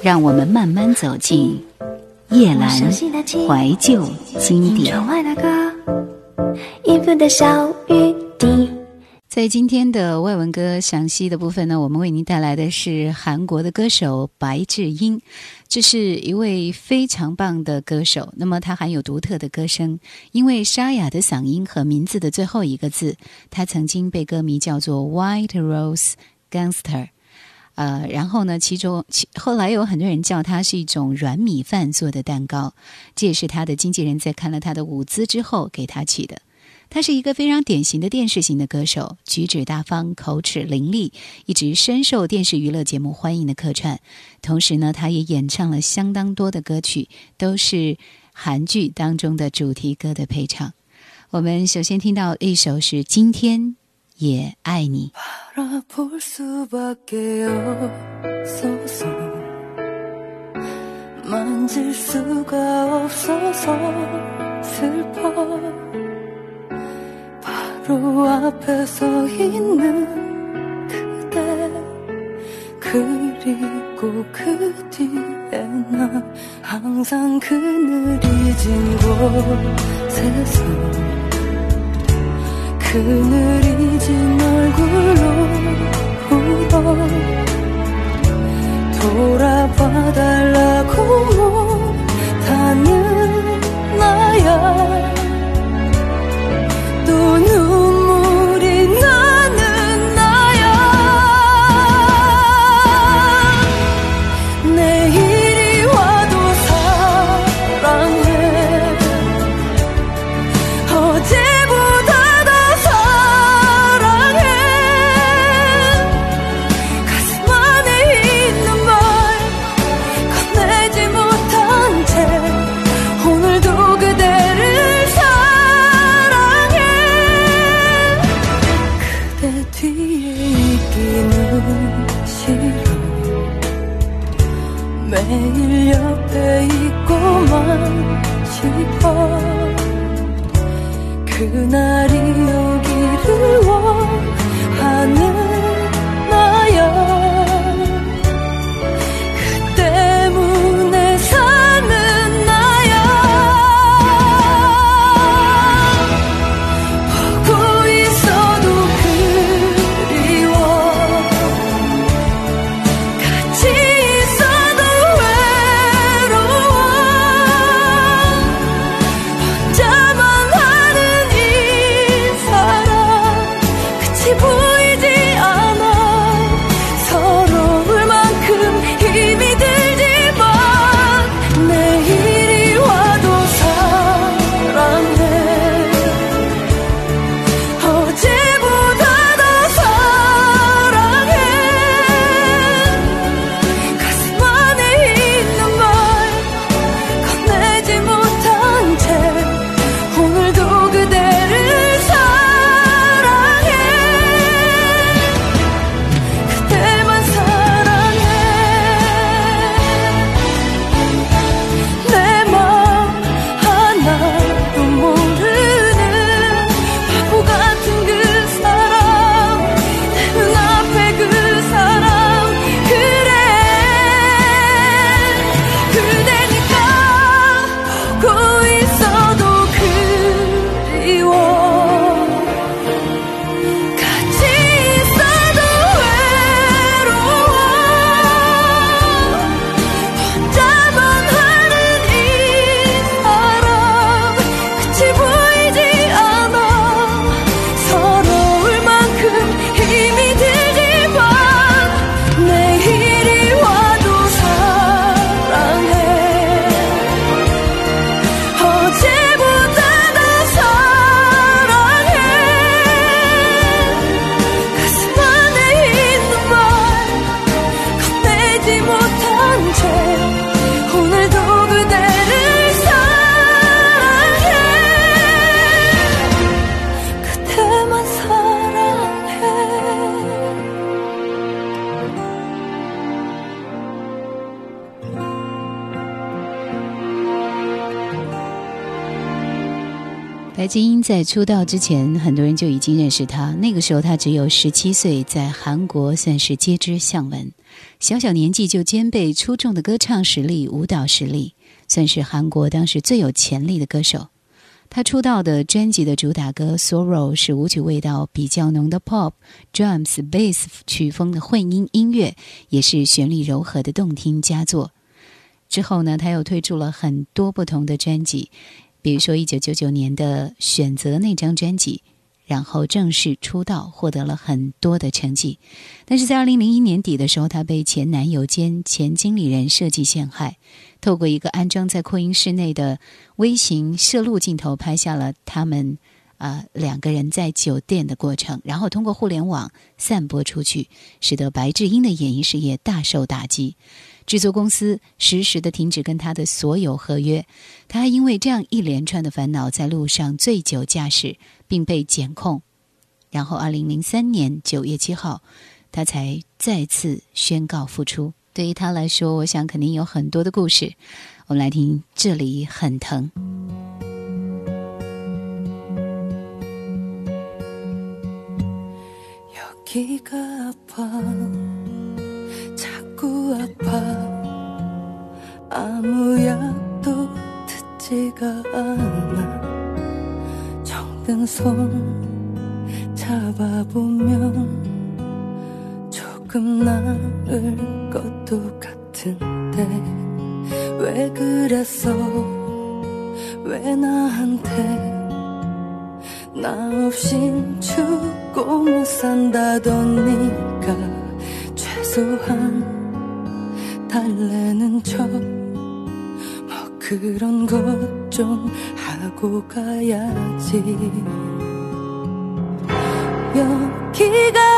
让我们慢慢走进夜阑怀旧经典。在今天的外文歌详细的部分呢，我们为您带来的是韩国的歌手白智英。这是一位非常棒的歌手，那么他含有独特的歌声，因为沙哑的嗓音和名字的最后一个字，他曾经被歌迷叫做 White Rose Gangster。呃，然后呢，其中其后来有很多人叫它是一种软米饭做的蛋糕，这也是他的经纪人在看了他的舞姿之后给他起的。他是一个非常典型的电视型的歌手，举止大方，口齿伶俐，一直深受电视娱乐节目欢迎的客串。同时呢，他也演唱了相当多的歌曲，都是韩剧当中的主题歌的配唱。我们首先听到一首是《今天 예, 아이니. 바라볼 수밖에 없어서 만질 수가 없어서 슬퍼 바로 앞에 서 있는 그대 그리고 그 뒤에 나 항상 그늘이 진 곳에서 그늘이 진 얼굴로 울어 돌아봐 달라고 못하는 나야. 또눈 金英在出道之前，很多人就已经认识她。那个时候她只有十七岁，在韩国算是皆知巷闻。小小年纪就兼备出众的歌唱实力、舞蹈实力，算是韩国当时最有潜力的歌手。她出道的专辑的主打歌《Sorrow》是舞曲味道比较浓的 Pop、Drums、Bass 曲风的混音音乐，也是旋律柔和的动听佳作。之后呢，她又推出了很多不同的专辑。比如说，一九九九年的《选择》那张专辑，然后正式出道，获得了很多的成绩。但是在二零零一年底的时候，她被前男友兼前经理人设计陷害，透过一个安装在扩音室内的微型摄录镜头，拍下了他们啊两个人在酒店的过程，然后通过互联网散播出去，使得白智英的演艺事业大受打击。制作公司实时的停止跟他的所有合约，他还因为这样一连串的烦恼，在路上醉酒驾驶，并被检控。然后，二零零三年九月七号，他才再次宣告复出。对于他来说，我想肯定有很多的故事。我们来听，这里很疼。 자꾸 아파 아무 약도 듣지가 않아 정든 손 잡아보면 조금 나을 것도 같은데 왜 그랬어 왜 나한테 나 없인 죽고 못 산다던 네가 최소한 달래는 척 뭐 그런 것 좀 하고 가야지. 여기가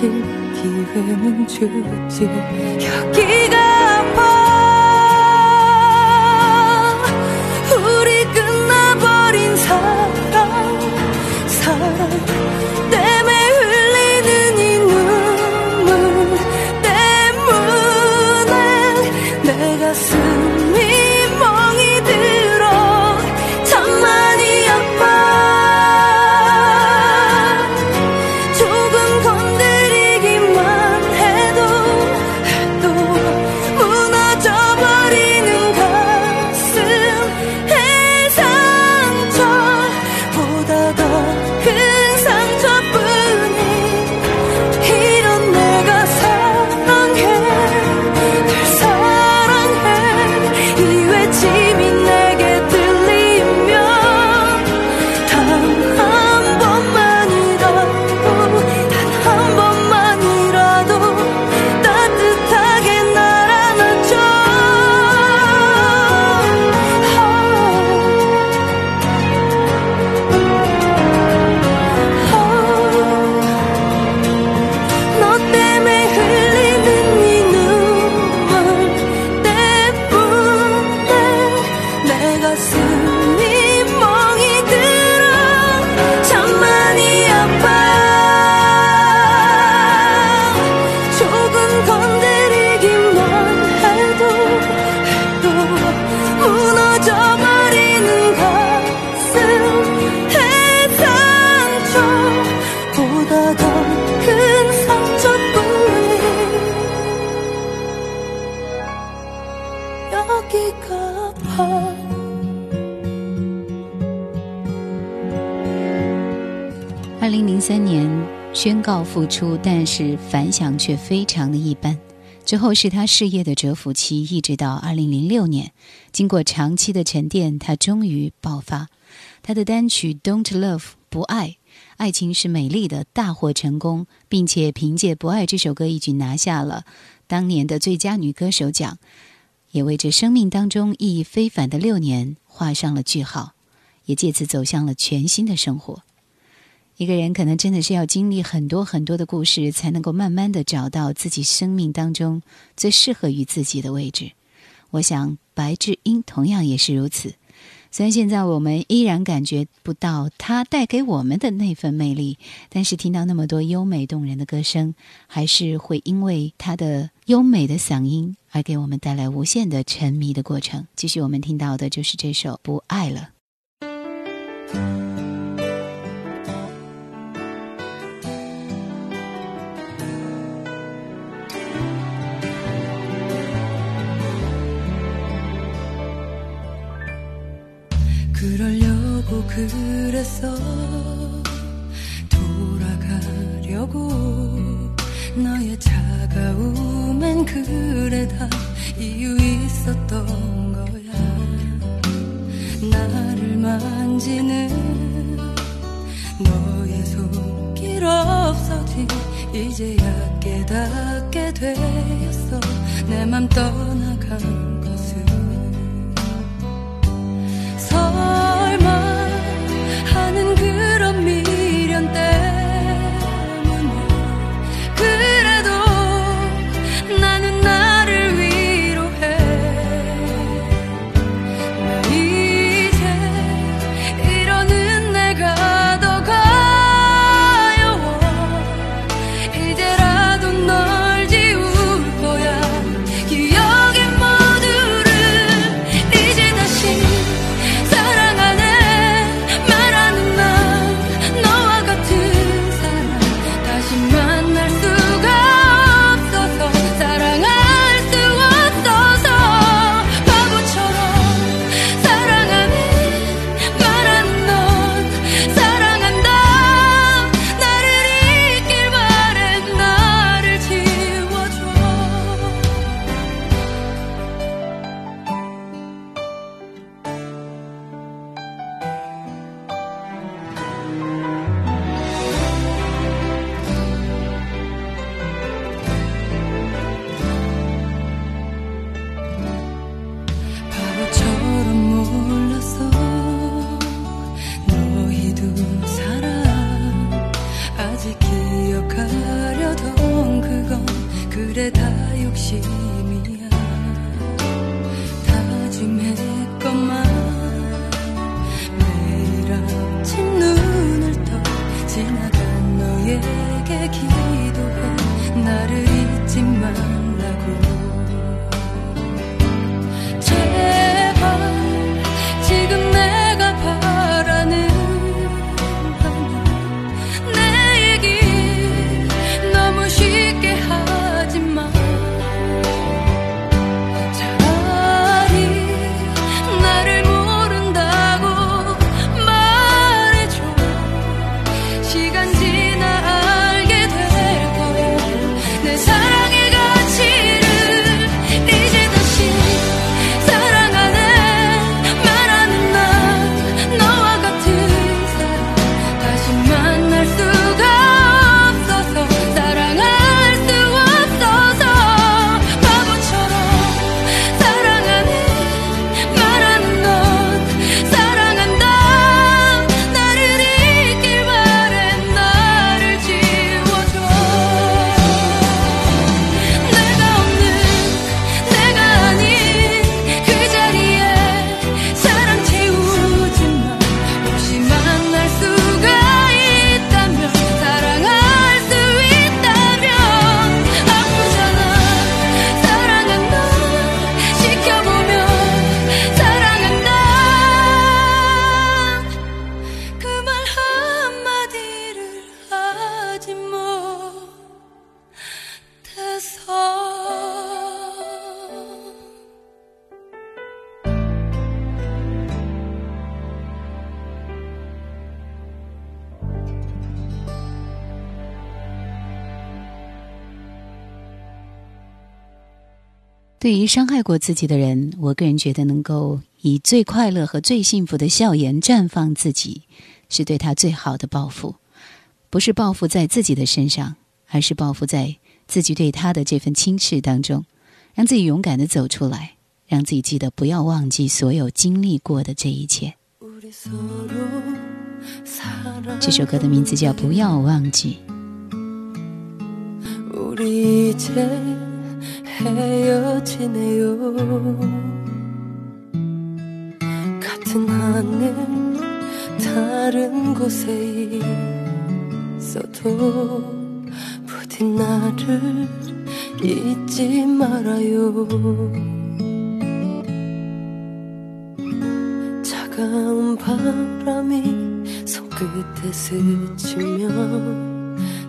고칠 기회는 주지 여기가 记三年宣告复出，但是反响却非常的一般。之后是他事业的蛰伏期，一直到二零零六年，经过长期的沉淀，他终于爆发。他的单曲《Don't Love》不爱，爱情是美丽的，大获成功，并且凭借《不爱》这首歌一举拿下了当年的最佳女歌手奖，也为这生命当中意义非凡的六年画上了句号，也借此走向了全新的生活。一个人可能真的是要经历很多很多的故事，才能够慢慢的找到自己生命当中最适合于自己的位置。我想白智英同样也是如此。虽然现在我们依然感觉不到他带给我们的那份魅力，但是听到那么多优美动人的歌声，还是会因为他的优美的嗓音而给我们带来无限的沉迷的过程。继续我们听到的就是这首《不爱了》。 그러려고 그랬어 돌아가려고 너의 차가움엔 그래 다 이유 있었던 거야. 나를 만지는 너의 손길 없어진 이제야 깨닫게 되었어. 내 맘 떠나간 것 잊지 말라고 对于伤害过自己的人，我个人觉得能够以最快乐和最幸福的笑颜绽放自己，是对他最好的报复。不是报复在自己的身上，而是报复在自己对他的这份轻视当中，让自己勇敢的走出来，让自己记得不要忘记所有经历过的这一切。这首歌的名字叫《不要忘记》。 헤어지네요. 같은 하늘 다른 곳에 있어도 부디 나를 잊지 말아요. 차가운 바람이 손끝에 스치면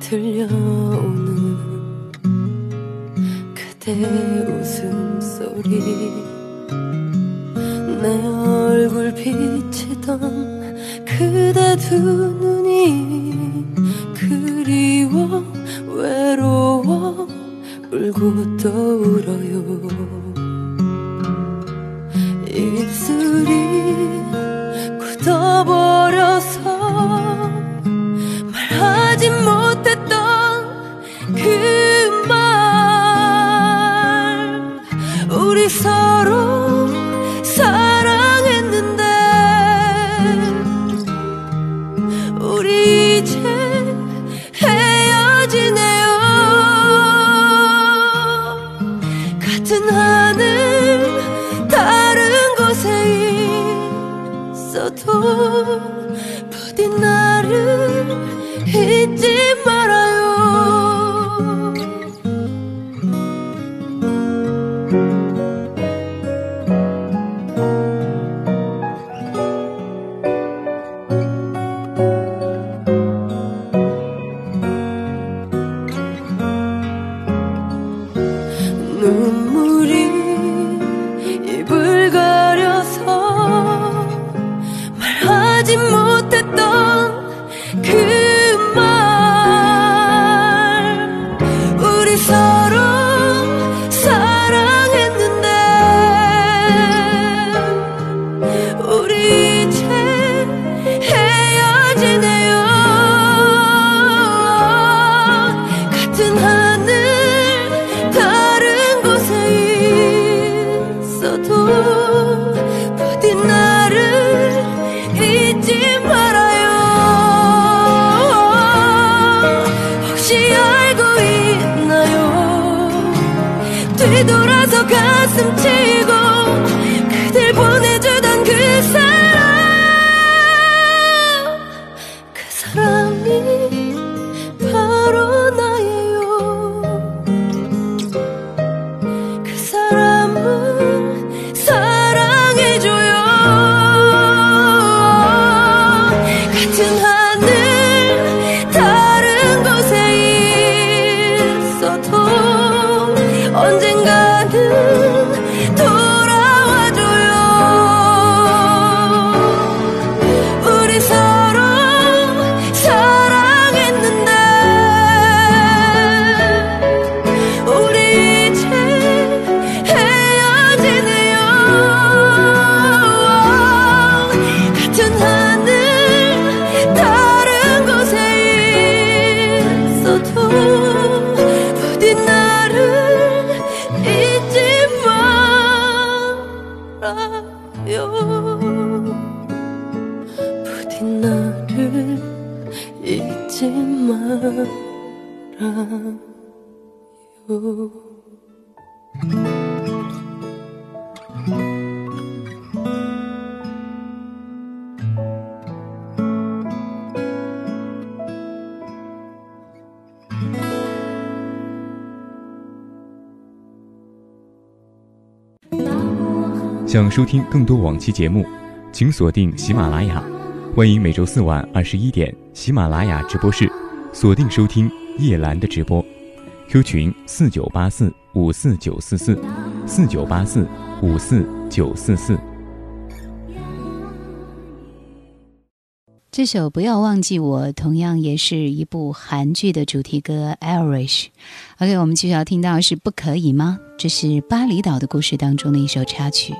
들려오는 그대 웃음소리. 내 얼굴 비치던 그대 두 눈이 그리워 외로워 울고 떠울어요. 입술이 굳어버려 하늘 다른 곳에 있어도 부디 나를 잊지 말아요 想收听更多往期节目，请锁定喜马拉雅。欢迎每周四晚二十一点喜马拉雅直播室锁定收听叶兰的直播。Q 群四九八四五四九四四四九八四五四九四四。这首《不要忘记我》同样也是一部韩剧的主题歌《Irish》。OK，我们继续要听到是不可以吗？这是巴厘岛的故事当中的一首插曲。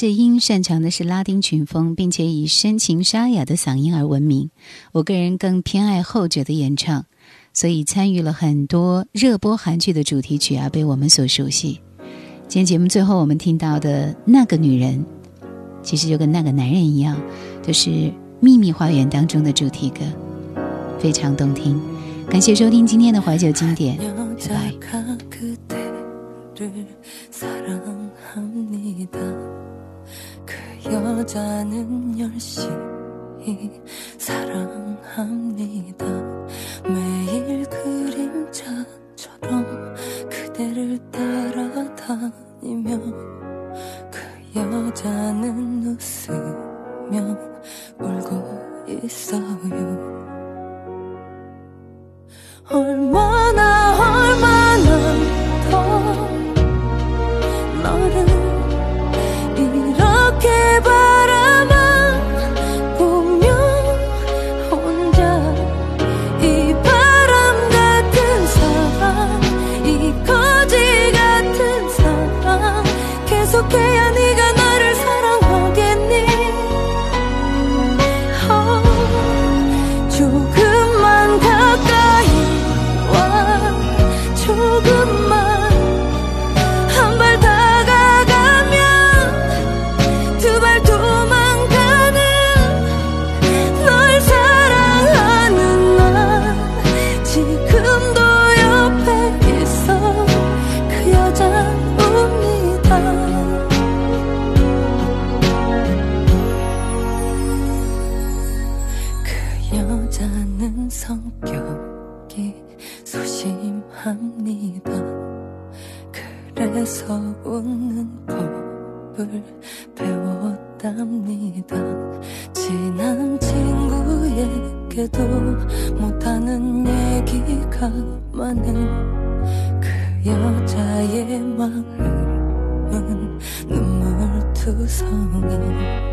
智英擅长的是拉丁曲风，并且以深情沙哑的嗓音而闻名。我个人更偏爱后者的演唱，所以参与了很多热播韩剧的主题曲啊，被我们所熟悉。今天节目最后我们听到的那个女人，其实就跟那个男人一样，就是《秘密花园》当中的主题歌，非常动听。感谢收听今天的怀旧经典，拜拜。 여자는 열심히 사랑합니다. 매일 그림자처럼 그대를 따라다니며 그 여자는 웃으며 울고 있어요. 얼마나 얼마나 더 너를 친구에게도 못하는 얘기가 많은 그 여자의 마음은 눈물 투성이